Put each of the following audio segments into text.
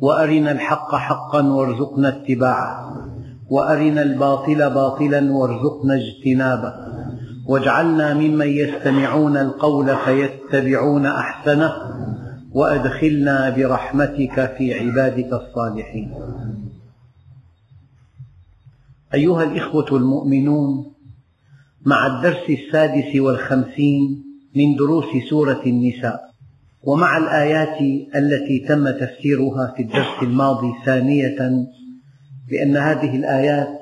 وأرنا الحق حقا وارزقنا اتباعه وأرنا الباطل باطلا وارزقنا اجتنابه واجعلنا ممن يستمعون القول فيتبعون أحسنه وأدخلنا برحمتك في عبادك الصالحين. أيها الإخوة المؤمنون مع الدرس السادس والخمسين من دروس سورة النساء ومع الآيات التي تم تفسيرها في الدرس الماضي ثانية لأن هذه الآيات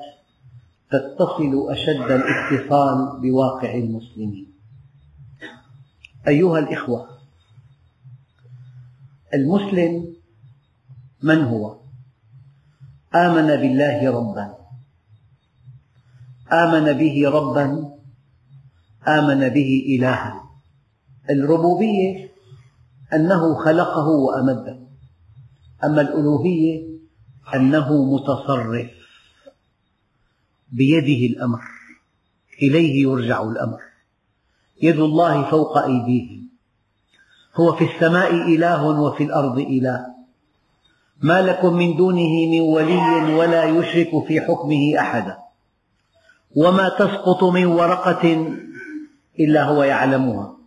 تتصل أشد الاتصال بواقع المسلمين. أيها الإخوة المسلم من هو؟ آمن بالله ربا. آمن به ربا آمن به إلها. الربوبية أنه خلقه وأمده. أما الألوهية أنه متصرف بيده الأمر. إليه يرجع الأمر. يد الله فوق أيديهم. هو في السماء إله وفي الأرض إله. ما لكم من دونه من ولي ولا يشرك في حكمه أحدا. وما تسقط من ورقة إلا هو يعلمها.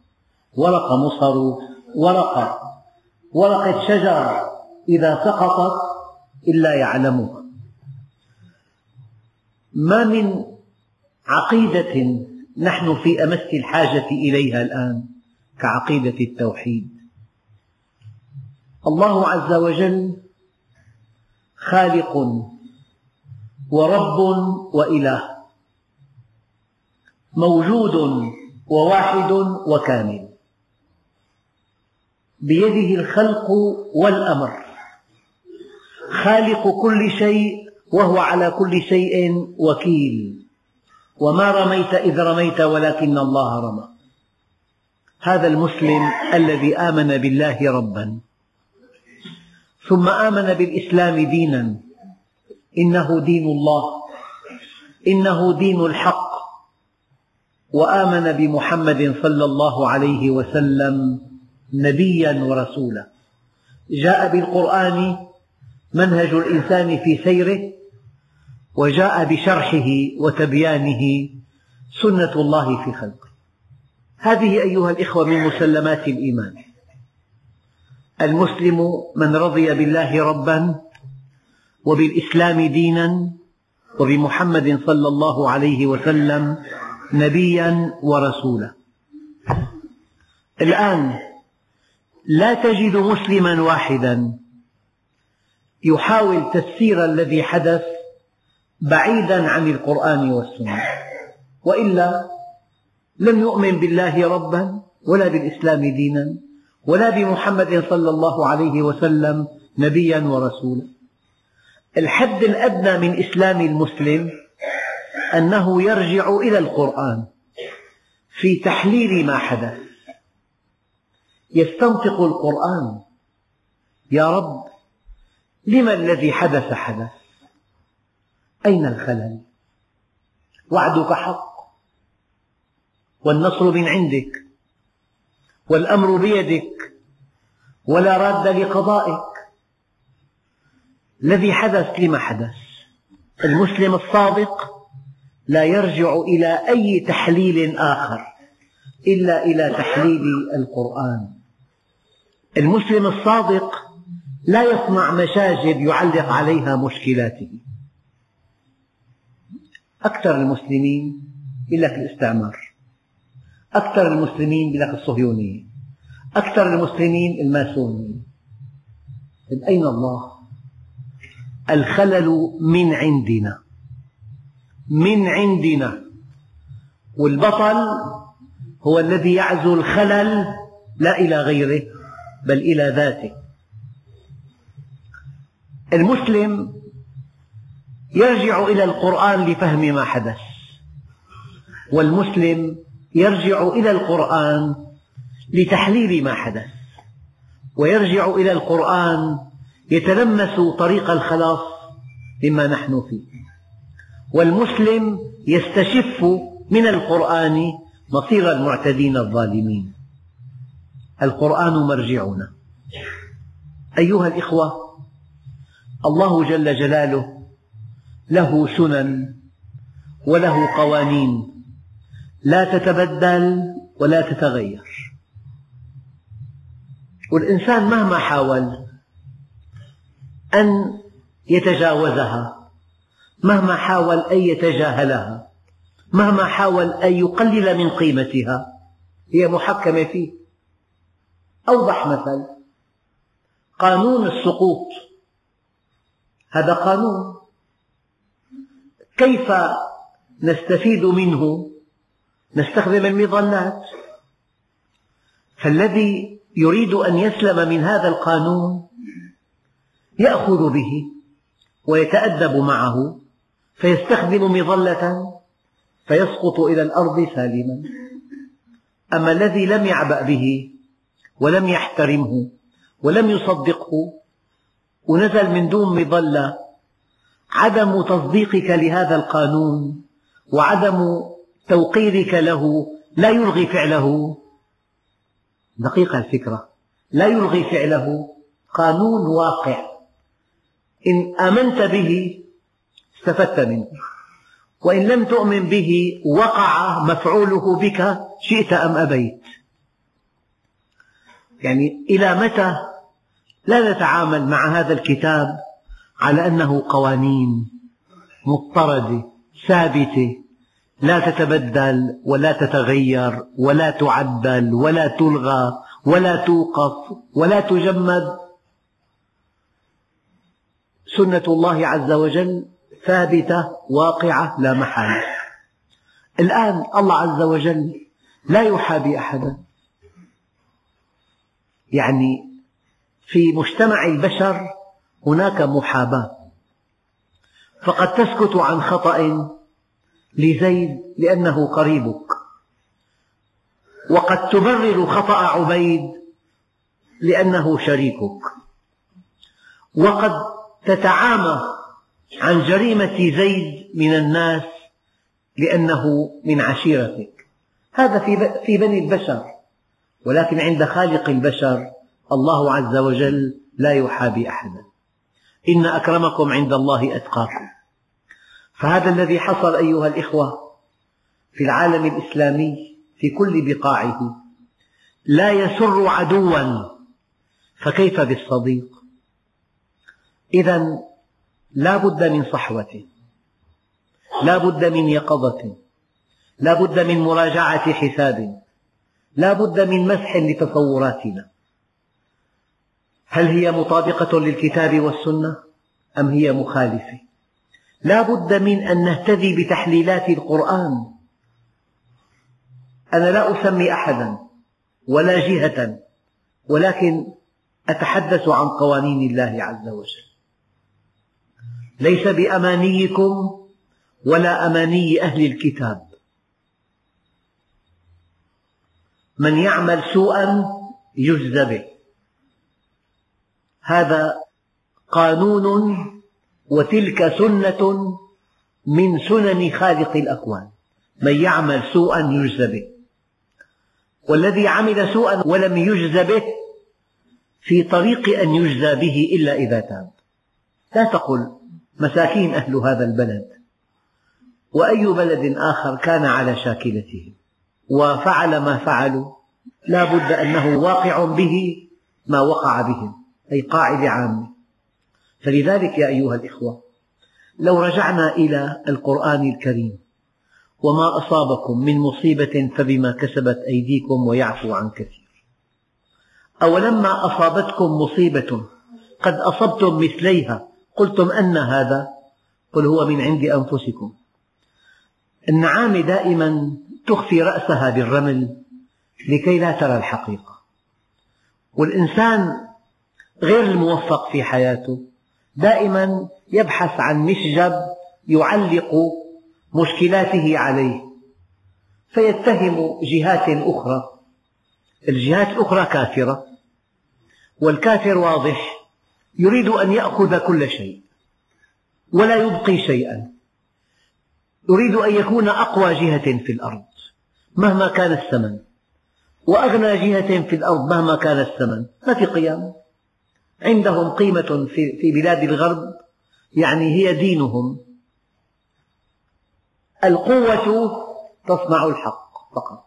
ورقة مصر ورقة ورقة شجر إذا سقطت إلا يعلمها ما من عقيدة نحن في أمس الحاجة إليها الآن كعقيدة التوحيد. الله عز وجل خالق ورب وإله موجود وواحد وكامل. بيده الخلق والأمر. خالق كل شيء وهو على كل شيء وكيل. وما رميت إذ رميت ولكن الله رمى. هذا المسلم الذي آمن بالله ربا. ثم آمن بالإسلام دينا. إنه دين الله. إنه دين الحق. وآمن بمحمد صلى الله عليه وسلم. نبيا ورسولا. جاء بالقرآن منهج الإنسان في سيره وجاء بشرحه وتبيانه سنة الله في خلقه. هذه أيها الإخوة من مسلمات الإيمان. المسلم من رضي بالله ربا وبالإسلام دينا وبمحمد صلى الله عليه وسلم نبيا ورسولا. الآن لا تجد مسلما واحدا. يحاول تفسير الذي حدث بعيدا عن القرآن والسنة. وإلا لم يؤمن بالله ربا ولا بالإسلام دينا ولا بمحمد صلى الله عليه وسلم نبيا ورسولا. الحد الأدنى من إسلام المسلم أنه يرجع إلى القرآن في تحليل ما حدث. يستنطق القرآن. يا رب لما الذي حدث حدث؟ أين الخلل؟ وعدك حق. والنصر من عندك. والأمر بيدك. ولا راد لقضائك. الذي حدث لما حدث؟ المسلم الصادق لا يرجع إلى أي تحليل آخر إلا إلى تحليل القرآن. المسلم الصادق لا يصنع مشاجر يعلق عليها مشكلاته. أكثر المسلمين يقول لك الاستعمار. أكثر المسلمين يقول لك الصهيونية. أكثر المسلمين الماسونية. طيب أين الله؟ الخلل من عندنا. من عندنا. والبطل هو الذي يعزو الخلل لا إلى غيره. بل إلى ذاته. المسلم يرجع إلى القرآن لفهم ما حدث والمسلم يرجع إلى القرآن لتحليل ما حدث ويرجع إلى القرآن يتلمس طريق الخلاص مما نحن فيه. والمسلم يستشف من القرآن مصير المعتدين الظالمين. القرآن مرجعنا. أيها الإخوة الله جل جلاله له سنن وله قوانين لا تتبدل ولا تتغير. والإنسان مهما حاول أن يتجاوزها مهما حاول أن يتجاهلها مهما حاول أن يقلل من قيمتها هي محكمة فيه. أوضح مثل. قانون السقوط. هذا قانون. كيف نستفيد منه؟ نستخدم المظلات فالذي يريد أن يسلم من هذا القانون يأخذ به ويتأدب معه فيستخدم مظلة فيسقط إلى الأرض سالما. أما الذي لم يعبأ به ولم يحترمه ولم يصدقه ونزل من دون مظلة عدم تصديقك لهذا القانون وعدم توقيرك له لا يلغي فعله. دقيقة الفكرة. لا يلغي فعله. قانون واقع. إن آمنت به استفدت منه. وإن لم تؤمن به وقع مفعوله بك شئت أم أبيت. يعني إلى متى لا نتعامل مع هذا الكتاب على أنه قوانين مضطردة ثابتة لا تتبدل ولا تتغير ولا تعدل ولا تلغى ولا توقف ولا تجمد؟ سنة الله عز وجل ثابتة واقعة لا محالة. الآن الله عز وجل لا يحابي أحدا. يعني في مجتمع البشر هناك محاباة. فقد تسكت عن خطأ لزيد لأنه قريبك. وقد تبرر خطأ عبيد لأنه شريكك. وقد تتعامى عن جريمة زيد من الناس لأنه من عشيرتك. هذا في بني البشر. ولكن عند خالق البشر الله عز وجل لا يحابي أحدا. إن أكرمكم عند الله أتقاكم. فهذا الذي حصل أيها الإخوة في العالم الإسلامي في كل بقاعه لا يسر عدوا فكيف بالصديق؟ إذا لا بد من صحوة لا بد من يقظة لا بد من مراجعة حساب. لا بد من مسح لتصوراتنا. هل هي مطابقة للكتاب والسنة أم هي مخالفة؟ لا بد من أن نهتدي بتحليلات القرآن. أنا لا أسمي أحدا ولا جهة ولكن أتحدث عن قوانين الله عز وجل. ليس بأمانيكم ولا أماني أهل الكتاب. من يعمل سوءا يجزى به. هذا قانون وتلك سنة من سنن خالق الأكوان. من يعمل سوءا يجزى به. والذي عمل سوءا ولم يجز به في طريق أن يجزى به إلا إذا تاب. لا تقل مساكين أهل هذا البلد. وأي بلد آخر كان على شاكلتهم وفعل ما فعلوا. لا بد أنه واقع به ما وقع بهم أي قاعدة عامة. فلذلك يا أيها الإخوة لو رجعنا إلى القرآن الكريم وما أصابكم من مصيبة فبما كسبت أيديكم ويعفو عن كثير. أولما أصابتكم مصيبة قد أصبتم مثليها قلتم أن هذا قل هو من عند أنفسكم. النعامة دائما تخفي رأسها بالرمل لكي لا ترى الحقيقة. والإنسان غير الموفق في حياته دائما يبحث عن مشجب يعلق مشكلاته عليه فيتهم جهات أخرى. الجهات الأخرى كافرة والكافر واضح يريد أن يأخذ كل شيء ولا يبقي شيئا يريد أن يكون أقوى جهة في الأرض. مهما كان الثمن. وأغنى جهة في الأرض مهما كان الثمن. ما في قيام. عندهم قيمة في بلاد الغرب. يعني هي دينهم. القوة تصنع الحق فقط.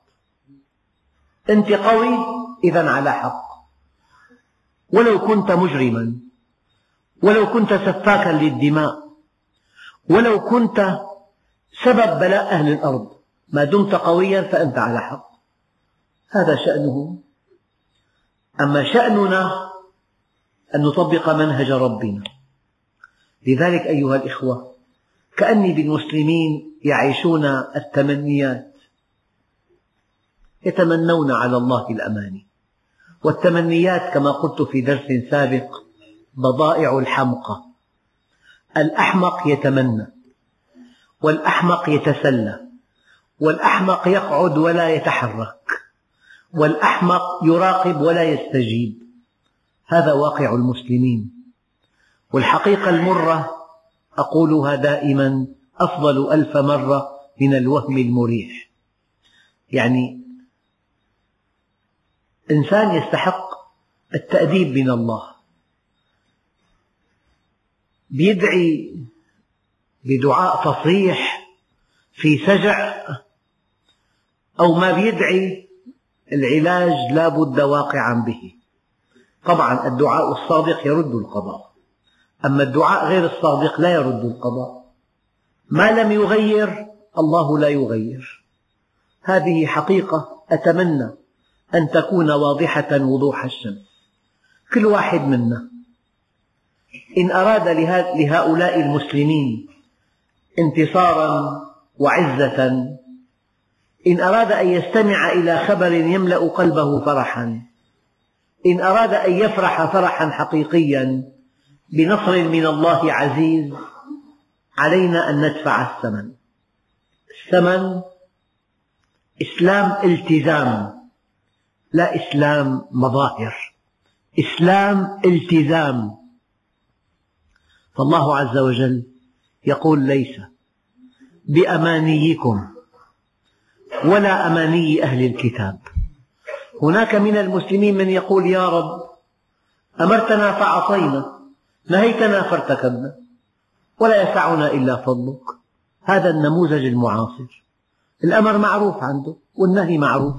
أنت قوي إذا على حق. ولو كنت مجرما ولو كنت سفاكا للدماء ولو كنت سبب بلاء أهل الأرض. ما دمت قويا فأنت على حق. هذا شأنه. أما شأننا أن نطبق منهج ربنا. لذلك أيها الإخوة كأني بالمسلمين يعيشون التمنيات يتمنون على الله الأماني. والتمنيات كما قلت في درس سابق بضائع الحمقى. الأحمق يتمنى والأحمق يتسلى. والأحمق يقعد ولا يتحرك والأحمق يراقب ولا يستجيب. هذا واقع المسلمين. والحقيقة المرة أقولها دائما أفضل ألف مرة من الوهم المريح. يعني إنسان يستحق التأديب من الله. بيدعي بدعاء فصيح في سجع أو ما بيدعي العلاج لا بد واقعا به. طبعا الدعاء الصادق يرد القضاء. أما الدعاء غير الصادق لا يرد القضاء. ما لم يغير الله لا يغير. هذه حقيقة. أتمنى أن تكون واضحة وضوح الشمس. كل واحد منا إن أراد لهؤلاء المسلمين انتصارا وعزة. إن أراد أن يستمع إلى خبر يملأ قلبه فرحا. إن أراد أن يفرح فرحا حقيقيا. بنصر من الله عزيز. علينا أن ندفع الثمن. الثمن إسلام التزام. لا إسلام مظاهر. إسلام التزام. فالله عز وجل يقول ليس بأمانيكم ولا أماني أهل الكتاب. هناك من المسلمين من يقول يا رب أمرتنا فعصينا نهيتنا فارتكبنا ولا يسعنا إلا فضلك. هذا النموذج المعاصر. الأمر معروف عنده والنهي معروف.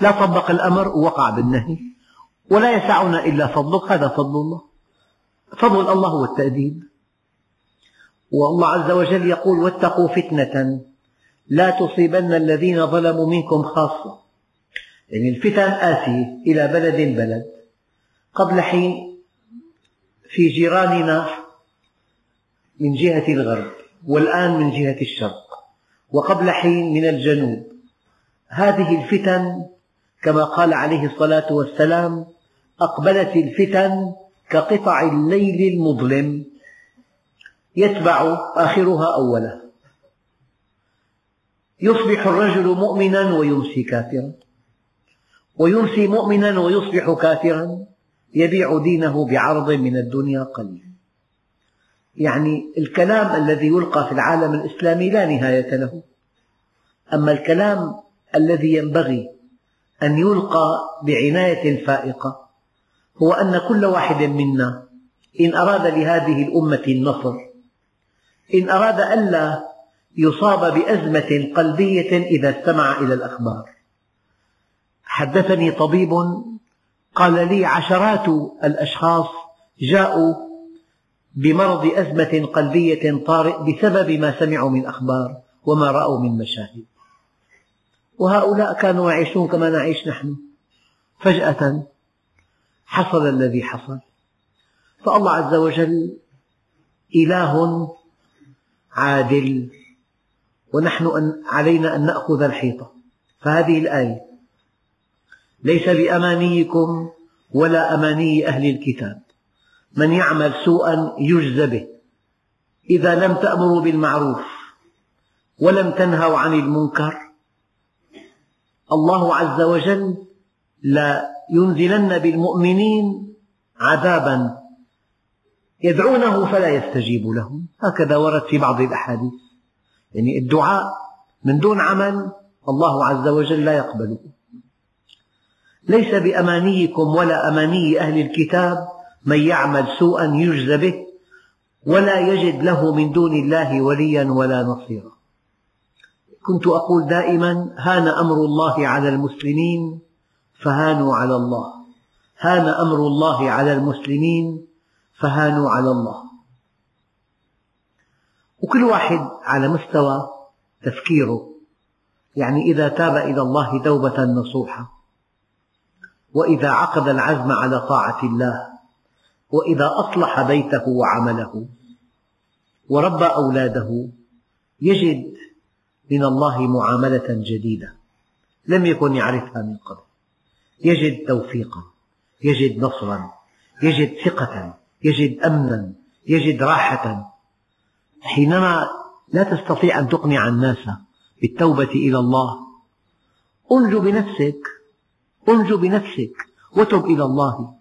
لا طبق الأمر ووقع بالنهي ولا يسعنا إلا فضلك. هذا فضل الله. فضل الله هو التأديب والله عز وجل يقول واتقوا فتنة لا تصيبن الذين ظلموا منكم خاصة. يعني الفتن آتية إلى بلد بلد. قبل حين في جيراننا من جهة الغرب والآن من جهة الشرق. وقبل حين من الجنوب. هذه الفتن كما قال عليه الصلاة والسلام أقبلت الفتن كقطع الليل المظلم. يتبع آخرها أوله يصبح الرجل مؤمنا ويمسي كافرا. ويمسي مؤمنا ويصبح كافرا. يبيع دينه بعرض من الدنيا قليل يعني الكلام الذي يلقى في العالم الإسلامي لا نهاية له. أما الكلام الذي ينبغي أن يلقى بعناية فائقة هو أن كل واحد منا إن أراد لهذه الأمة النصر إن أراد ألا يصاب بأزمة قلبية إذا استمع إلى الأخبار. حدثني طبيب قال لي عشرات الأشخاص جاءوا بمرض أزمة قلبية طارئ بسبب ما سمعوا من أخبار وما رأوا من مشاهد. وهؤلاء كانوا يعيشون كما نعيش نحن. فجأة حصل الذي حصل. فالله عز وجل إله عادل ونحن علينا أن نأخذ الحيطة. فهذه الآية ليس بأمانيكم ولا أماني أهل الكتاب. من يعمل سوءا يجز به. إذا لم تأمروا بالمعروف ولم تنهوا عن المنكر الله عز وجل لا ينزلن بالمؤمنين عذابا يدعونه فلا يستجيب لهم. هكذا ورد في بعض الأحاديث. يعني الدعاء من دون عمل الله عز وجل لا يقبله. ليس بأمانيكم ولا أماني أهل الكتاب من يعمل سوءا يجز به ولا يجد له من دون الله وليا ولا نصيرا. كنت أقول دائما هان أمر الله على المسلمين فهانوا على الله. هان أمر الله على المسلمين فهانوا على الله. وكل واحد على مستوى تفكيره. يعني إذا تاب إلى الله توبة نصوحة. وإذا عقد العزم على طاعة الله. وإذا أصلح بيته وعمله. وربى أولاده. يجد من الله معاملة جديدة. لم يكن يعرفها من قبل. يجد توفيقا. يجد نصرا. يجد ثقة. يجد أمنا يجد راحة. حينما لا تستطيع أن تقنع الناس بالتوبة إلى الله أنجو بنفسك أنجو بنفسك وتب إلى الله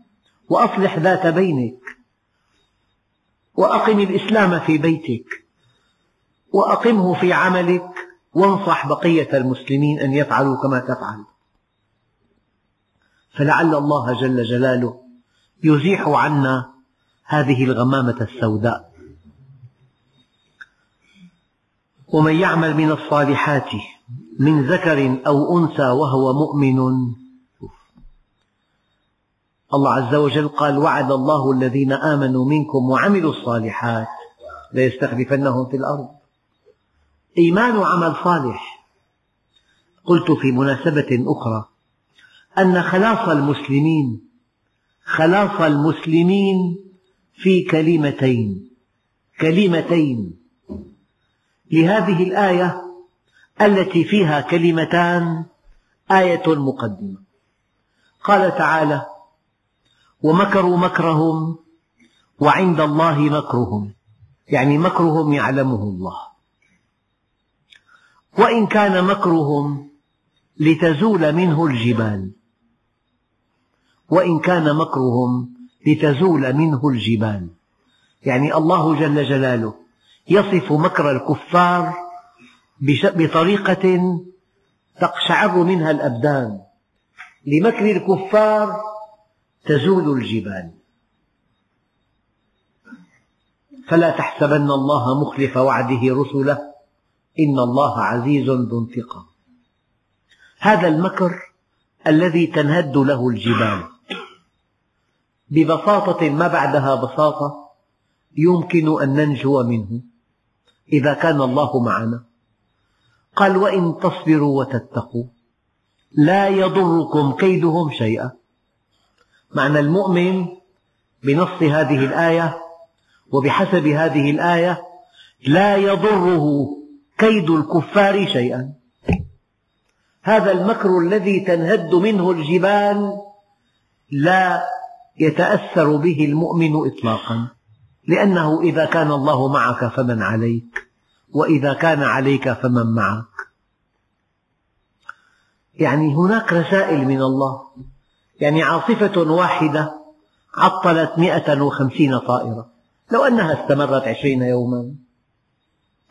وأصلح ذات بينك وأقم الإسلام في بيتك وأقمه في عملك وانصح بقية المسلمين أن يفعلوا كما تفعل. فلعل الله جل جلاله يزيح عنا هذه الغمامة السوداء. ومن يعمل من الصالحات من ذكر أو أنثى وهو مؤمن. الله عز وجل قال وعد الله الذين آمنوا منكم وعملوا الصالحات ليستخلفنهم في الأرض. إيمان عمل صالح. قلت في مناسبة أخرى أن خلاص المسلمين خلاص المسلمين في كلمتين. كلمتين. لهذه الآية التي فيها كلمتان آية مقدمة. قال تعالى ومكروا مكرهم وعند الله مكرهم. يعني مكرهم يعلمه الله. وإن كان مكرهم لتزول منه الجبال. وإن كان مكرهم لتزول منه الجبال. يعني الله جل جلاله يصف مكر الكفار بطريقة تقشعر منها الأبدان. لمكر الكفار تزول الجبال. فلا تحسبن الله مخلف وعده رسله. إن الله عزيز ذو انتقام. هذا المكر الذي تنهد له الجبال. ببساطة ما بعدها بساطة يمكن أن ننجو منه. إذا كان الله معنا. قال وإن تصبروا وتتقوا لا يضركم كيدهم شيئا. معنى المؤمن بنص هذه الآية وبحسب هذه الآية لا يضره كيد الكفار شيئا. هذا المكر الذي تنهد منه الجبال لا يتأثر به المؤمن إطلاقا. لأنه إذا كان الله معك فمن عليك وإذا كان عليك فمن معك. يعني هناك رسائل من الله. يعني عاصفة واحدة عطلت مئة وخمسين طائرة. لو أنها استمرت عشرين يوما.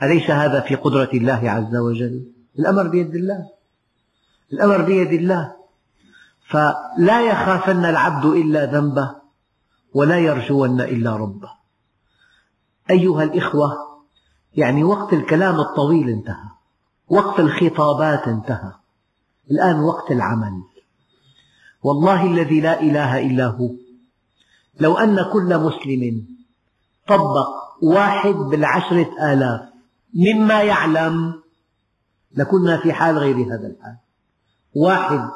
أليس هذا في قدرة الله عز وجل؟ الأمر بيد الله. الأمر بيد الله. فلا يخافن العبد إلا ذنبه ولا يرجون إلا ربه. أيها الإخوة يعني وقت الكلام الطويل انتهى وقت الخطابات انتهى الآن وقت العمل. والله الذي لا إله إلا هو. لو أن كل مسلم طبق واحد بالعشرة آلاف مما يعلم لكنا في حال غير هذا الحال. واحد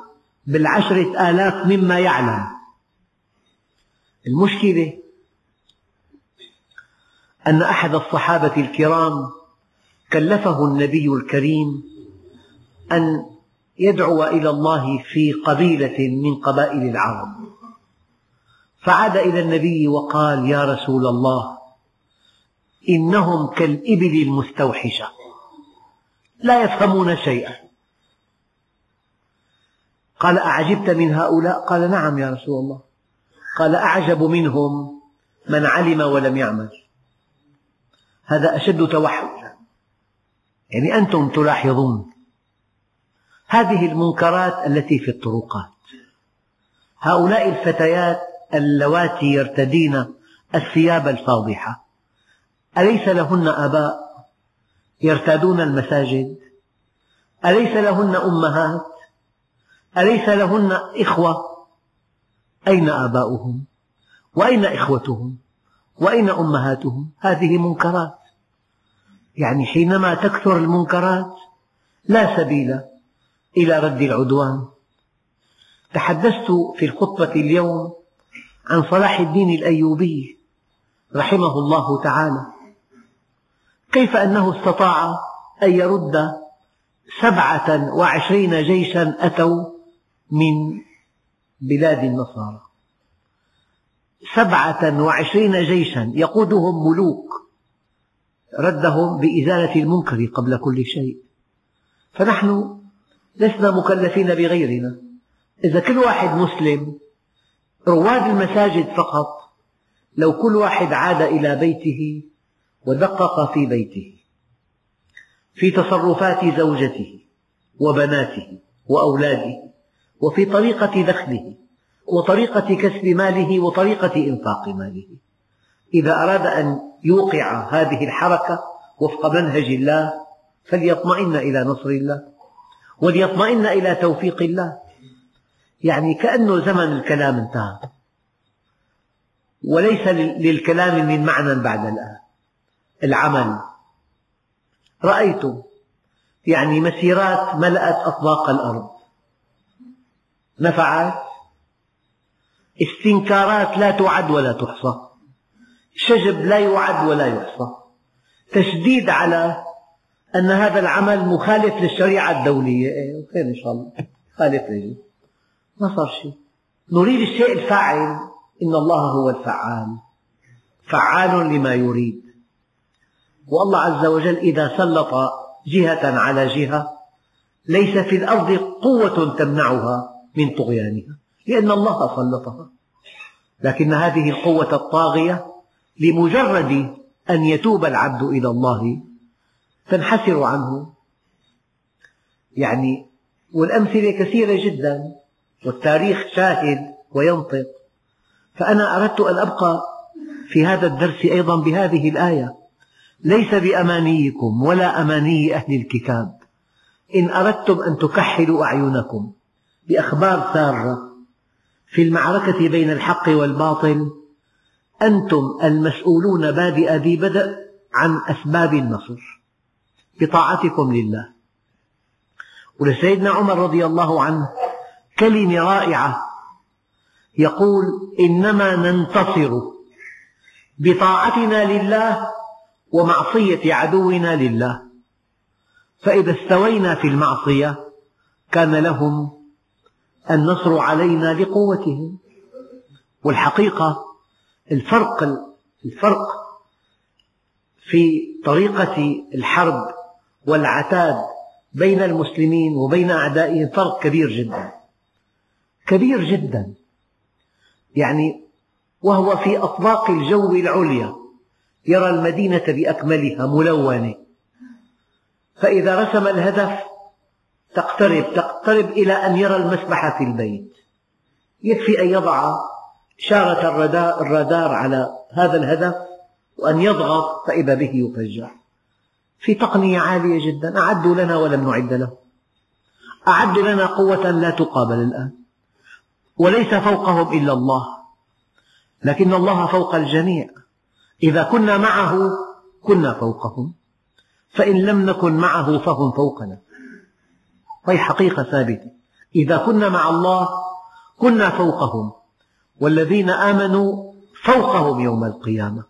بالعشرة آلاف مما يعلم. المشكلة أن أحد الصحابة الكرام كلفه النبي الكريم أن يدعو إلى الله في قبيلة من قبائل العرب. فعاد إلى النبي وقال يا رسول الله إنهم كالإبل المستوحشة لا يفهمون شيئا. قال أعجبت من هؤلاء؟ قال نعم يا رسول الله. قال أعجب منهم من علم ولم يعمل. هذا أشد توحدا يعني أنتم تلاحظون هذه المنكرات التي في الطرقات. هؤلاء الفتيات اللواتي يرتدين الثياب الفاضحة. أليس لهن آباء يرتادون المساجد؟ أليس لهن أمهات؟ أليس لهن إخوة؟ أين آباؤهم؟ وأين إخوتهم؟ وأين أمهاتهم؟ هذه منكرات. يعني حينما تكثر المنكرات لا سبيل إلى رد العدوان. تحدثت في الخطبة اليوم عن صلاح الدين الأيوبي رحمه الله تعالى. كيف أنه استطاع أن يرد سبعة وعشرين جيشا أتوا من بلاد النصارى. سبعة وعشرين جيشا يقودهم ملوك ردهم بإزالة المنكر قبل كل شيء. فنحن لسنا مكلفين بغيرنا. إذا كل واحد مسلم رواد المساجد فقط لو كل واحد عاد إلى بيته ودقق في بيته في تصرفات زوجته وبناته وأولاده وفي طريقة دخله وطريقة كسب ماله وطريقة إنفاق ماله. إذا أراد أن يوقع هذه الحركة وفق منهج الله فليطمئن إلى نصر الله وليطمئن إلى توفيق الله. يعني كأنه زمن الكلام انتهى. وليس للكلام من معنى بعد الآن. العمل. رأيت يعني مسيرات ملأت أطباق الأرض. نفعت استنكارات لا تعد ولا تحصى. شجب لا يعد ولا يحصى. تشديد على أن هذا العمل مخالف للشريعة الدولية. إيه خير إن شاء الله. خالف رجل ما صار شيء. نريد الشيء الفاعل. إن الله هو الفعال. فعال لما يريد. والله عز وجل إذا سلط جهة على جهة ليس في الأرض قوة تمنعها. من طغيانها لأن الله سلطها لكن هذه القوة الطاغية لمجرد أن يتوب العبد إلى الله تنحسر عنه. يعني والأمثلة كثيرة جدا والتاريخ شاهد وينطق. فأنا أردت أن أبقى في هذا الدرس أيضا بهذه الآية. ليس بأمانيكم ولا أماني أهل الكتاب. إن أردتم أن تكحلوا أعينكم. بأخبار سارة في المعركة بين الحق والباطل أنتم المسؤولون بادئ ذي بدء عن أسباب النصر. بطاعتكم لله. ولسيدنا عمر رضي الله عنه كلمة رائعة يقول إنما ننتصر بطاعتنا لله ومعصية عدونا لله. فإذا استوينا في المعصية كان لهم النصر علينا لقوتهم والحقيقة الفرق الفرق في طريقة الحرب والعتاد بين المسلمين وبين أعدائهم فرق كبير جدا. كبير جدا. يعني وهو في أطباق الجو العليا يرى المدينة بأكملها ملونة. فإذا رسم الهدف تقترب تقترب إلى أن يرى المسبح في البيت. يكفي أن يضع إشارة الرادار على هذا الهدف وأن يضغط فإذا به يفجر في تقنية عالية جدا أعدوا لنا ولم نعد له. أعدوا لنا قوة لا تقابل الآن. وليس فوقهم إلا الله. لكن الله فوق الجميع. إذا كنا معه كنا فوقهم. فإن لم نكن معه فهم فوقنا. وهي حقيقة ثابتة. إذا كنا مع الله كنا فوقهم. والذين آمنوا فوقهم يوم القيامة.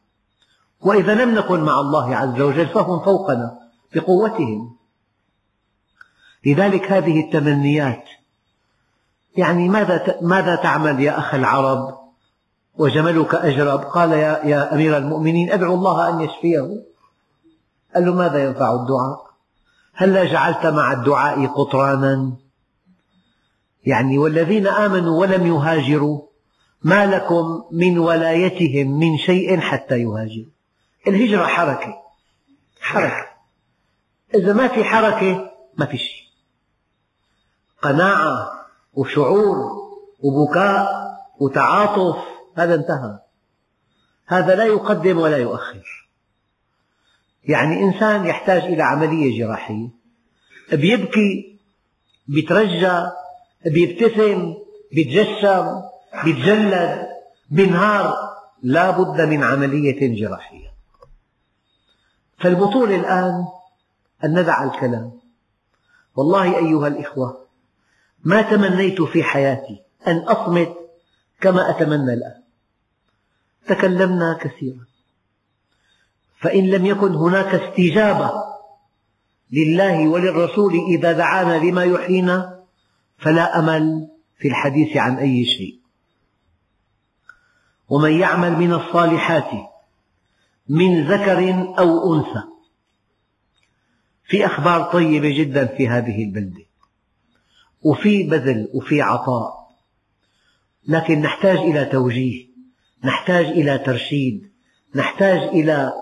وإذا لم نكن مع الله عز وجل فهم فوقنا بقوتهم. لذلك هذه التمنيات. يعني ماذا ماذا تعمل يا أخ العرب؟ وجملك أجرب. قال يا, يا أمير المؤمنين أدعو الله أن يشفيه. قال له ماذا ينفع الدعاء؟ هلا جعلت مع الدعاء قطرانا؟ يعني والذين آمنوا ولم يهاجروا ما لكم من ولايتهم من شيء حتى يهاجروا. الهجرة حركة حركة. إذا ما في حركة ما في شيء. قناعة وشعور وبكاء وتعاطف هذا انتهى. هذا لا يقدم ولا يؤخر. يعني إنسان يحتاج إلى عملية جراحية. بيبكي بيترجى بيبتسم بيتجشم بيتجلد بينهار. لا بد من عملية جراحية. فالبطولة الآن أن ندع الكلام. والله أيها الإخوة ما تمنيت في حياتي أن أصمت كما أتمنى الآن. تكلمنا كثيرا. فإن لم يكن هناك استجابة لله وللرسول إذا دعانا لما يحيينا فلا أمل في الحديث عن أي شيء. ومن يعمل من الصالحات من ذكر أو أنثى في أخبار طيبة جدا في هذه البلدة وفي بذل وفي عطاء لكن نحتاج إلى توجيه نحتاج إلى ترشيد نحتاج إلى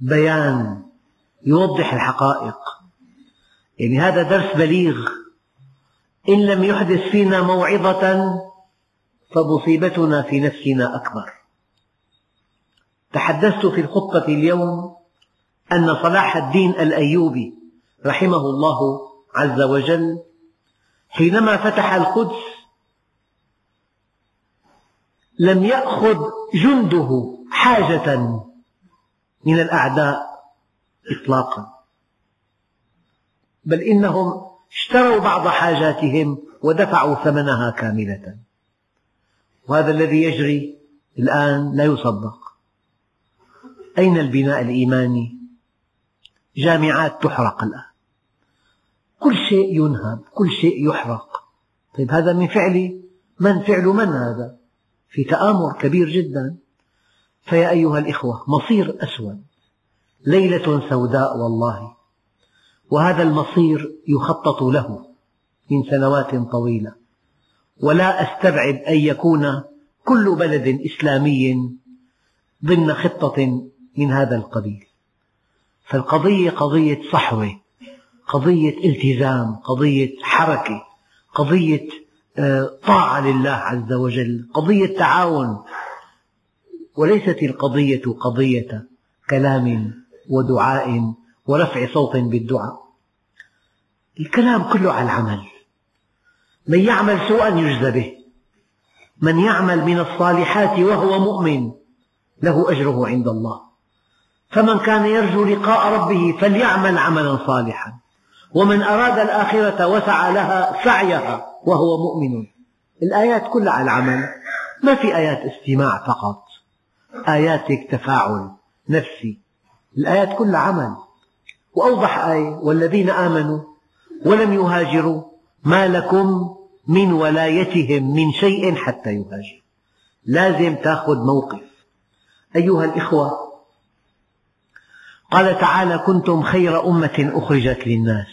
بيان يوضح الحقائق. يعني هذا درس بليغ. إن لم يحدث فينا موعظة فمصيبتنا في نفسنا أكبر. تحدثت في الخطبة اليوم أن صلاح الدين الأيوبي رحمه الله عز وجل حينما فتح القدس لم يأخذ جنده حاجة من الأعداء إطلاقا. بل إنهم اشتروا بعض حاجاتهم ودفعوا ثمنها كاملة. وهذا الذي يجري الآن لا يصدق. أين البناء الإيماني؟ جامعات تحرق الآن. كل شيء ينهب كل شيء يحرق. طيب هذا من فعل من؟ فعل من هذا؟ في تآمر كبير جدا. فيا أيها الإخوة مصير أسود ليلة سوداء والله وهذا المصير يخطط له من سنوات طويلة. ولا أستبعد أن يكون كل بلد إسلامي ضمن خطة من هذا القبيل. فالقضية قضية صحوة قضية التزام قضية حركة قضية آه، طاعة لله عز وجل قضية تعاون. وليست القضية قضية كلام ودعاء ورفع صوت بالدعاء. الكلام كله على العمل. من يعمل سوءا يجزى به. من يعمل من الصالحات وهو مؤمن له أجره عند الله. فمن كان يرجو لقاء ربه فليعمل عملا صالحا. ومن أراد الآخرة وسعى لها سعيها وهو مؤمن. الآيات كلها على العمل. ما في آيات استماع فقط. آيات تفاعل نفسي. الآيات كلها عمل. وأوضح آية والذين آمنوا ولم يهاجروا ما لكم من ولايتهم من شيء حتى يهاجروا. لازم تأخذ موقف. أيها الإخوة قال تعالى كنتم خير أمة أخرجت للناس.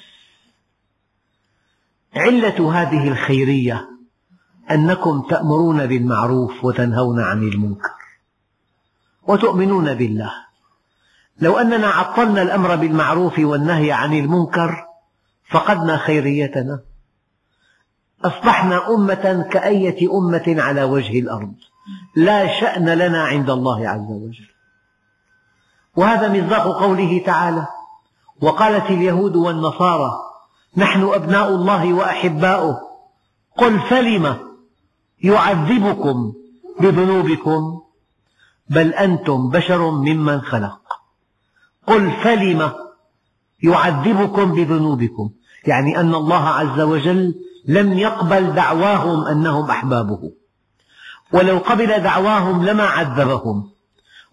علة هذه الخيرية أنكم تأمرون بالمعروف وتنهون عن المنكر. وتؤمنون بالله. لو أننا عطلنا الأمر بالمعروف والنهي عن المنكر فقدنا خيريتنا. أصبحنا أمة كأية أمة على وجه الأرض. لا شأن لنا عند الله عز وجل. وهذا مصداق قوله تعالى وقالت اليهود والنصارى نحن أبناء الله وأحباؤه. قل فلم يعذبكم بذنوبكم؟ بل أنتم بشر ممن خلق. قل فلم يعذبكم بذنوبكم؟ يعني أن الله عز وجل لم يقبل دعواهم أنهم أحبابه. ولو قبل دعواهم لما عذبهم.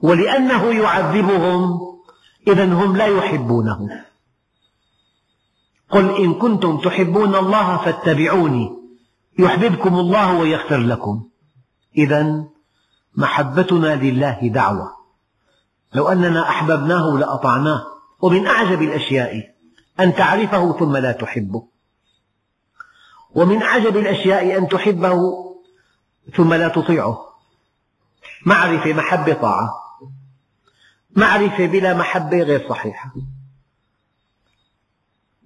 ولأنه يعذبهم إذا هم لا يحبونه. قل إن كنتم تحبون الله فاتبعوني. يحببكم الله ويغفر لكم. إذا محبتنا لله دعوة. لو أننا أحببناه لأطعناه ومن أعجب الأشياء أن تعرفه ثم لا تحبه. ومن أعجب الأشياء أن تحبه ثم لا تطيعه. معرفة محبة طاعة. معرفة بلا محبة غير صحيحة.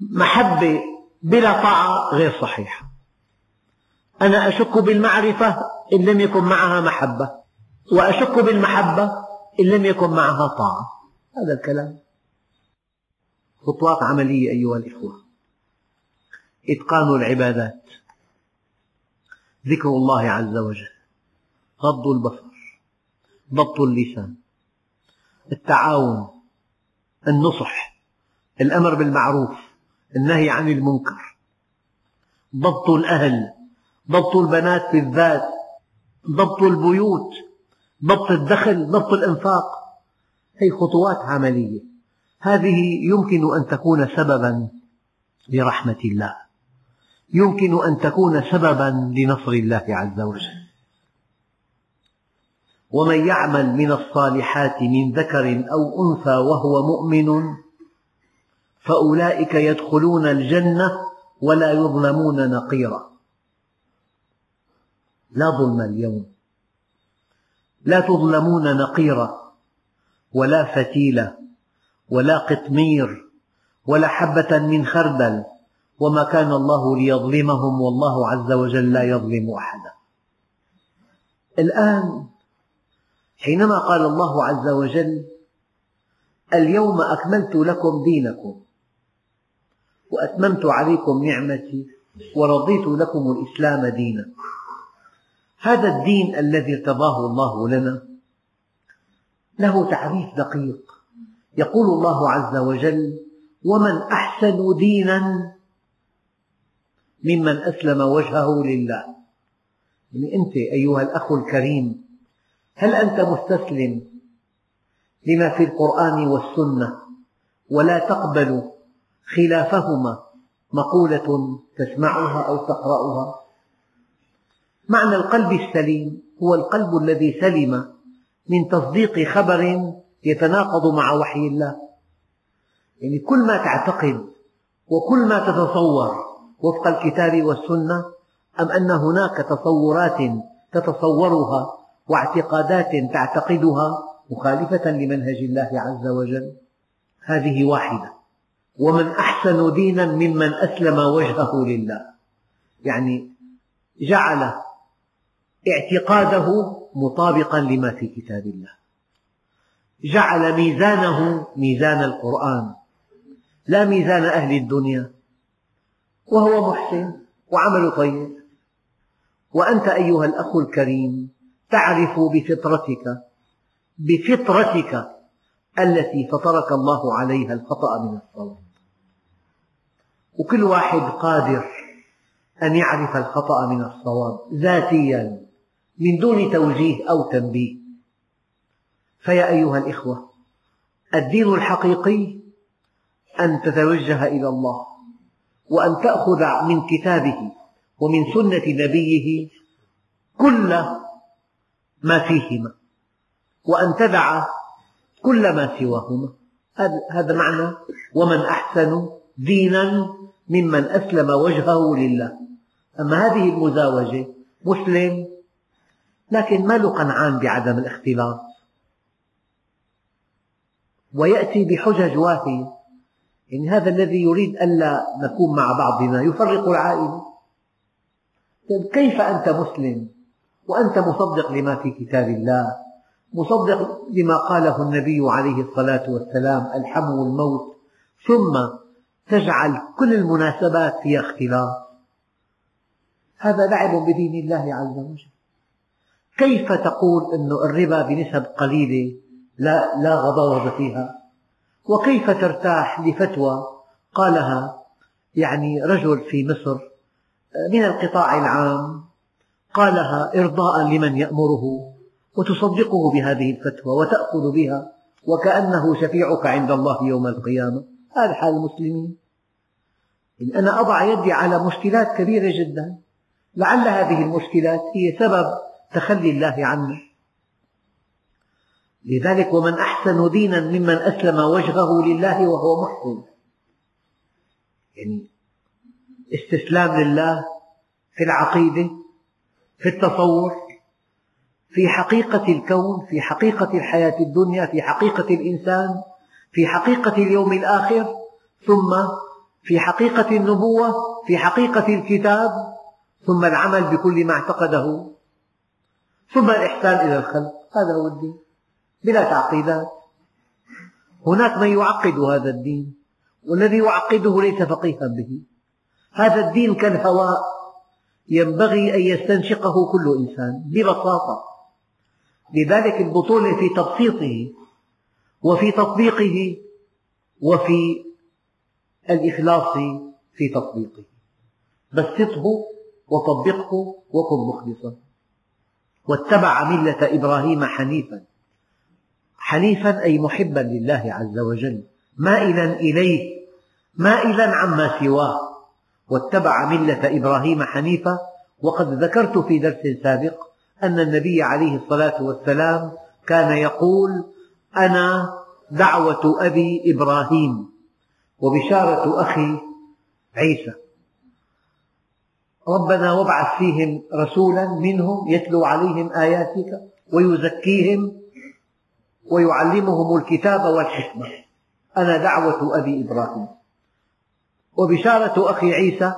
محبة بلا طاعة غير صحيحة. أنا أشك بالمعرفة إن لم يكن معها محبة. وأشك بالمحبة إن لم يكن معها طاعة. هذا الكلام خطوات عملية أيها الإخوة. إتقان العبادات. ذكر الله عز وجل. غض البصر. ضبط اللسان. التعاون. النصح. الأمر بالمعروف. النهي عن المنكر. ضبط الأهل. ضبط البنات بالذات. ضبط البيوت. ضبط الدخل ضبط الإنفاق. هي خطوات عملية. هذه يمكن أن تكون سببا لرحمة الله. يمكن أن تكون سببا لنصر الله عز وجل. ومن يعمل من الصالحات من ذكر أو أنثى وهو مؤمن فأولئك يدخلون الجنة ولا يظلمون نقيرا. لا ظلم اليوم. لا تظلمون نقيرا ولا فتيلة ولا قطمير ولا حبة من خردل وما كان الله ليظلمهم والله عز وجل لا يظلم أحدا. الآن حينما قال الله عز وجل اليوم أكملت لكم دينكم وأتممت عليكم نعمتي ورضيت لكم الإسلام دينا. هذا الدين الذي ارتضاه الله لنا له تعريف دقيق. يقول الله عز وجل ومن أحسن دينا ممن أسلم وجهه لله. يعني أنت أيها الأخ الكريم هل أنت مستسلم لما في القرآن والسنة ولا تقبل خلافهما مقولة تسمعها أو تقرأها؟ معنى القلب السليم هو القلب الذي سلم من تصديق خبر يتناقض مع وحي الله. يعني كل ما تعتقد وكل ما تتصور وفق الكتاب والسنة أم أن هناك تصورات تتصورها واعتقادات تعتقدها مخالفة لمنهج الله عز وجل؟ هذه واحدة. ومن أحسن دينا ممن أسلم وجهه لله. يعني جعل اعتقاده مطابقا لما في كتاب الله. جعل ميزانه ميزان القرآن لا ميزان أهل الدنيا. وهو محسن وعمله طيب. وأنت أيها الأخ الكريم تعرف بفطرتك بفطرتك التي فطرك الله عليها الخطأ من الصواب وكل واحد قادر أن يعرف الخطأ من الصواب ذاتيا. من دون توجيه أو تنبيه. فيا أيها الإخوة الدين الحقيقي أن تتوجه إلى الله وأن تأخذ من كتابه ومن سنة نبيه كل ما فيهما وأن تدع كل ما سواهما. هذا معنى ومن أحسن دينا ممن أسلم وجهه لله. أما هذه المزاوجة مسلم لكن ما له قنعان بعدم الاختلاط. ويأتي بحجج واهية يعني هذا الذي يريد ألا نكون مع بعضنا يفرق العائلة. طيب كيف أنت مسلم؟ وأنت مصدق لما في كتاب الله مصدق لما قاله النبي عليه الصلاة والسلام الحم والموت ثم تجعل كل المناسبات فيها اختلاط. هذا لعب بدين الله عز وجل. كيف تقول أن الربا بنسب قليلة لا, لا غضاضة فيها؟ وكيف ترتاح لفتوى؟ قالها يعني رجل في مصر من القطاع العام قالها إرضاء لمن يأمره وتصدقه بهذه الفتوى وتأخذ بها وكأنه شفيعك عند الله يوم القيامة. هذا حال المسلمين. إن أنا أضع يدي على مشكلات كبيرة جدا لعل هذه المشكلات هي سبب تخلي الله عنا لذلك ومن أحسن دينا ممن أسلم وجهه لله وهو محسن. يعني استسلام لله في العقيدة في التصور في حقيقة الكون في حقيقة الحياة الدنيا في حقيقة الإنسان في حقيقة اليوم الآخر ثم في حقيقة النبوة في حقيقة الكتاب ثم العمل بكل ما اعتقده. ثم الإحسان إلى الخلق؟ هذا هو الدين. بلا تعقيدات. هناك من يعقد هذا الدين والذي يعقده ليس فقيها به. هذا الدين كالهواء. ينبغي أن يستنشقه كل إنسان ببساطة. لذلك البطولة في تبسيطه وفي تطبيقه وفي الإخلاص في تطبيقه. بسطه وطبقه وكن مخلصا. واتبع ملة إبراهيم حنيفا. حنيفا أي محبا لله عز وجل. مائلا إليه مائلا عما سواه. واتبع ملة إبراهيم حنيفا. وقد ذكرت في درس سابق أن النبي عليه الصلاة والسلام كان يقول أنا دعوة أبي إبراهيم. وبشارة أخي عيسى. ربنا وابعث فيهم رسولا منهم يتلو عليهم آياتك ويزكيهم ويعلمهم الكتاب والحكمة. أنا دعوة أبي إبراهيم. وبشارة أخي عيسى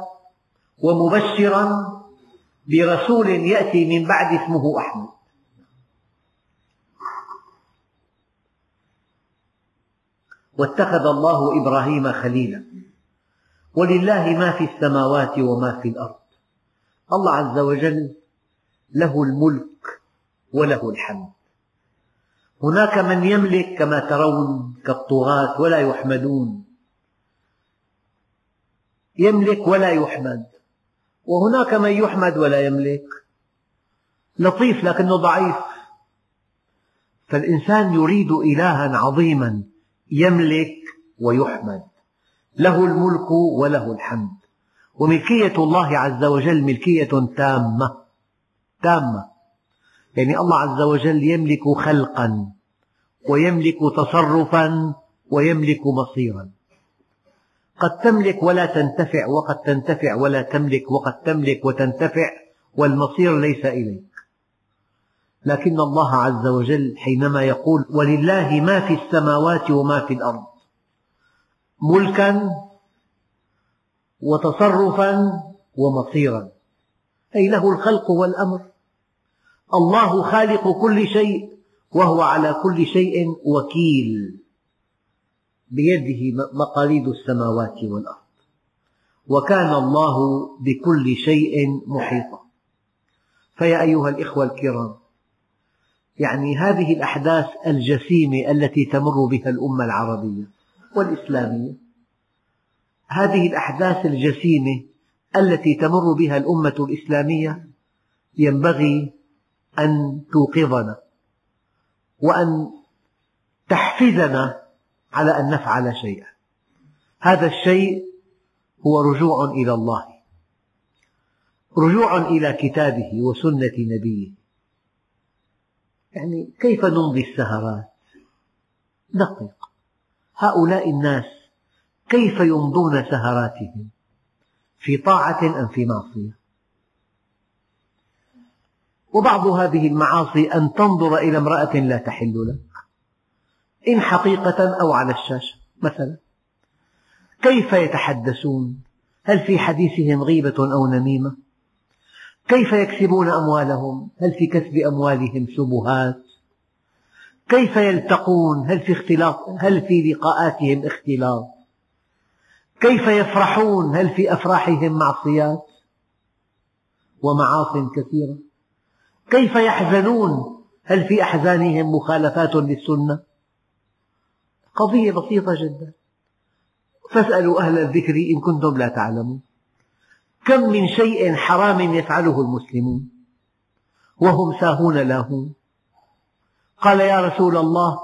ومبشرا برسول يأتي من بعد اسمه أحمد. واتخذ الله إبراهيم خليلا. ولله ما في السماوات وما في الأرض. الله عز وجل له الملك وله الحمد. هناك من يملك كما ترون كالطغاة ولا يحمدون. يملك ولا يحمد. وهناك من يحمد ولا يملك. لطيف لكنه ضعيف. فالإنسان يريد إلها عظيما يملك ويحمد. له الملك وله الحمد. وملكية الله عز وجل ملكية تامة تامة. يعني الله عز وجل يملك خلقا ويملك تصرفا ويملك مصيرا. قد تملك ولا تنتفع وقد تنتفع ولا تملك وقد تملك وتنتفع والمصير ليس إليك. لكن الله عز وجل حينما يقول ولله ما في السماوات وما في الأرض ملكا وتصرفا ومصيرا. أي له الخلق والأمر. الله خالق كل شيء وهو على كل شيء وكيل. بيده مقاليد السماوات والأرض. وكان الله بكل شيء محيطا. فيا أيها الإخوة الكرام يعني هذه الأحداث الجسيمة التي تمر بها الأمة العربية والإسلامية هذه الأحداث الجسيمة التي تمر بها الأمة الإسلامية ينبغي أن توقظنا وأن تحفزنا على أن نفعل شيئا. هذا الشيء هو رجوع إلى الله رجوع إلى كتابه وسنة نبيه. يعني كيف نمضي السهرات؟ دقق هؤلاء الناس كيف يمضون سهراتهم في طاعة أم في معصية؟ وبعض هذه المعاصي أن تنظر إلى امرأة لا تحل لك. إن حقيقة أو على الشاشة مثلا. كيف يتحدثون؟ هل في حديثهم غيبة أو نميمة؟ كيف يكسبون أموالهم؟ هل في كسب أموالهم شبهات كيف يلتقون؟ هل في اختلاط؟ هل في لقاءاتهم اختلاط؟ كيف يفرحون؟ هل في أفراحهم معصيات ومعاص كثيرة؟ كيف يحزنون؟ هل في أحزانهم مخالفات للسنة؟ قضية بسيطة جدا. فاسألوا أهل الذكر إن كنتم لا تعلمون. كم من شيء حرام يفعله المسلمون؟ وهم ساهون لاهون قال يا رسول الله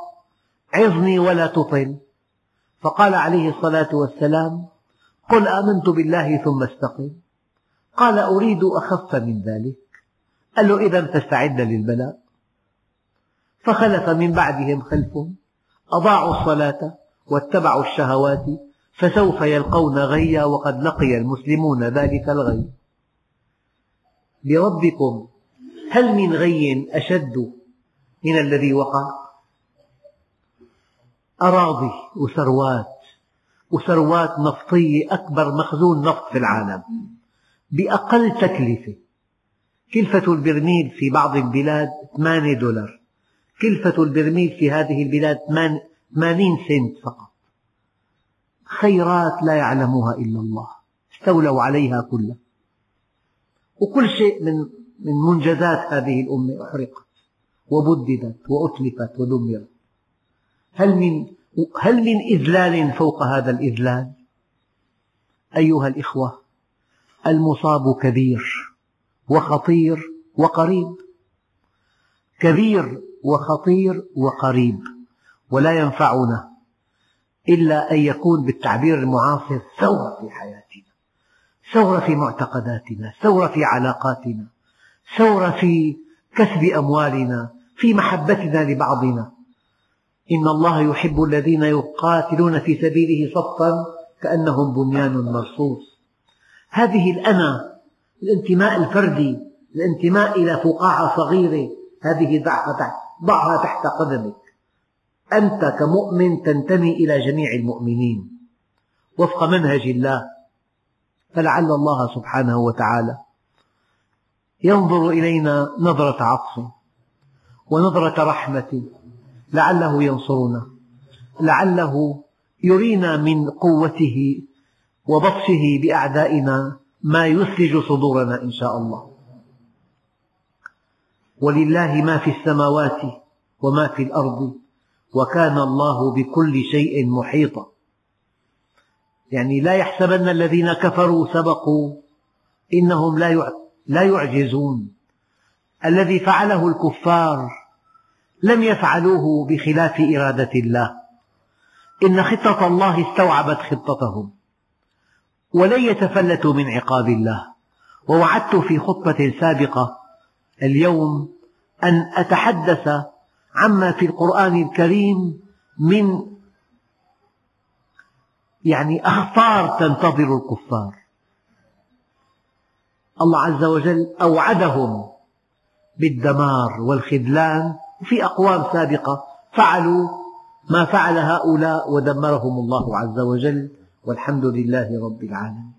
عظني ولا تطل. فقال عليه الصلاة والسلام قل آمنت بالله ثم استقم. قال أريد أخف من ذلك. قال له إذا فاستعد للبلاء. فخلف من بعدهم خلف أضاعوا الصلاة واتبعوا الشهوات فسوف يلقون غيا وقد لقي المسلمون ذلك الغي. بربكم هل من غي أشد من الذي وقع؟ أراضي وثروات وثروات نفطية أكبر مخزون نفط في العالم بأقل تكلفة. كلفة البرميل في بعض البلاد 8 دولار. كلفة البرميل في هذه البلاد 80 سنت فقط. خيرات لا يعلمها إلا الله. استولوا عليها كلها. وكل شيء من من منجزات هذه الأمة أحرقت وبددت وأتلفت ودمرت. هل من هل من إذلال فوق هذا الإذلال؟ أيها الإخوة المصاب كبير وخطير وقريب كبير وخطير وقريب ولا ينفعنا إلا أن يكون بالتعبير المعاصر ثورة في حياتنا ثورة في معتقداتنا ثورة في علاقاتنا ثورة في كسب أموالنا في محبتنا لبعضنا إن الله يحب الذين يقاتلون في سبيله صفا كأنهم بنيان مرصوص. هذه الأنا الانتماء الفردي الانتماء إلى فقاعة صغيرة هذه ضعها تحت قدمك. أنت كمؤمن تنتمي إلى جميع المؤمنين. وفق منهج الله فلعل الله سبحانه وتعالى ينظر إلينا نظرة عطف ونظرة رحمة. لعله ينصرنا لعله يرينا من قوته وبطشه بأعدائنا ما يثلج صدورنا إن شاء الله. ولله ما في السماوات وما في الأرض وكان الله بكل شيء محيطا. يعني لا يحسبن الذين كفروا سبقوا إنهم لا يعجزون. الذي فعله الكفار لم يفعلوه بخلاف إرادة الله. إن خطة الله استوعبت خطتهم. ولن يتفلتوا من عقاب الله. ووعدت في خطبة سابقة اليوم أن أتحدث عما في القرآن الكريم من يعني أخطار تنتظر الكفار. الله عز وجل أوعدهم بالدمار والخذلان وفي أقوام سابقة فعلوا ما فعل هؤلاء ودمرهم الله عز وجل والحمد لله رب العالمين.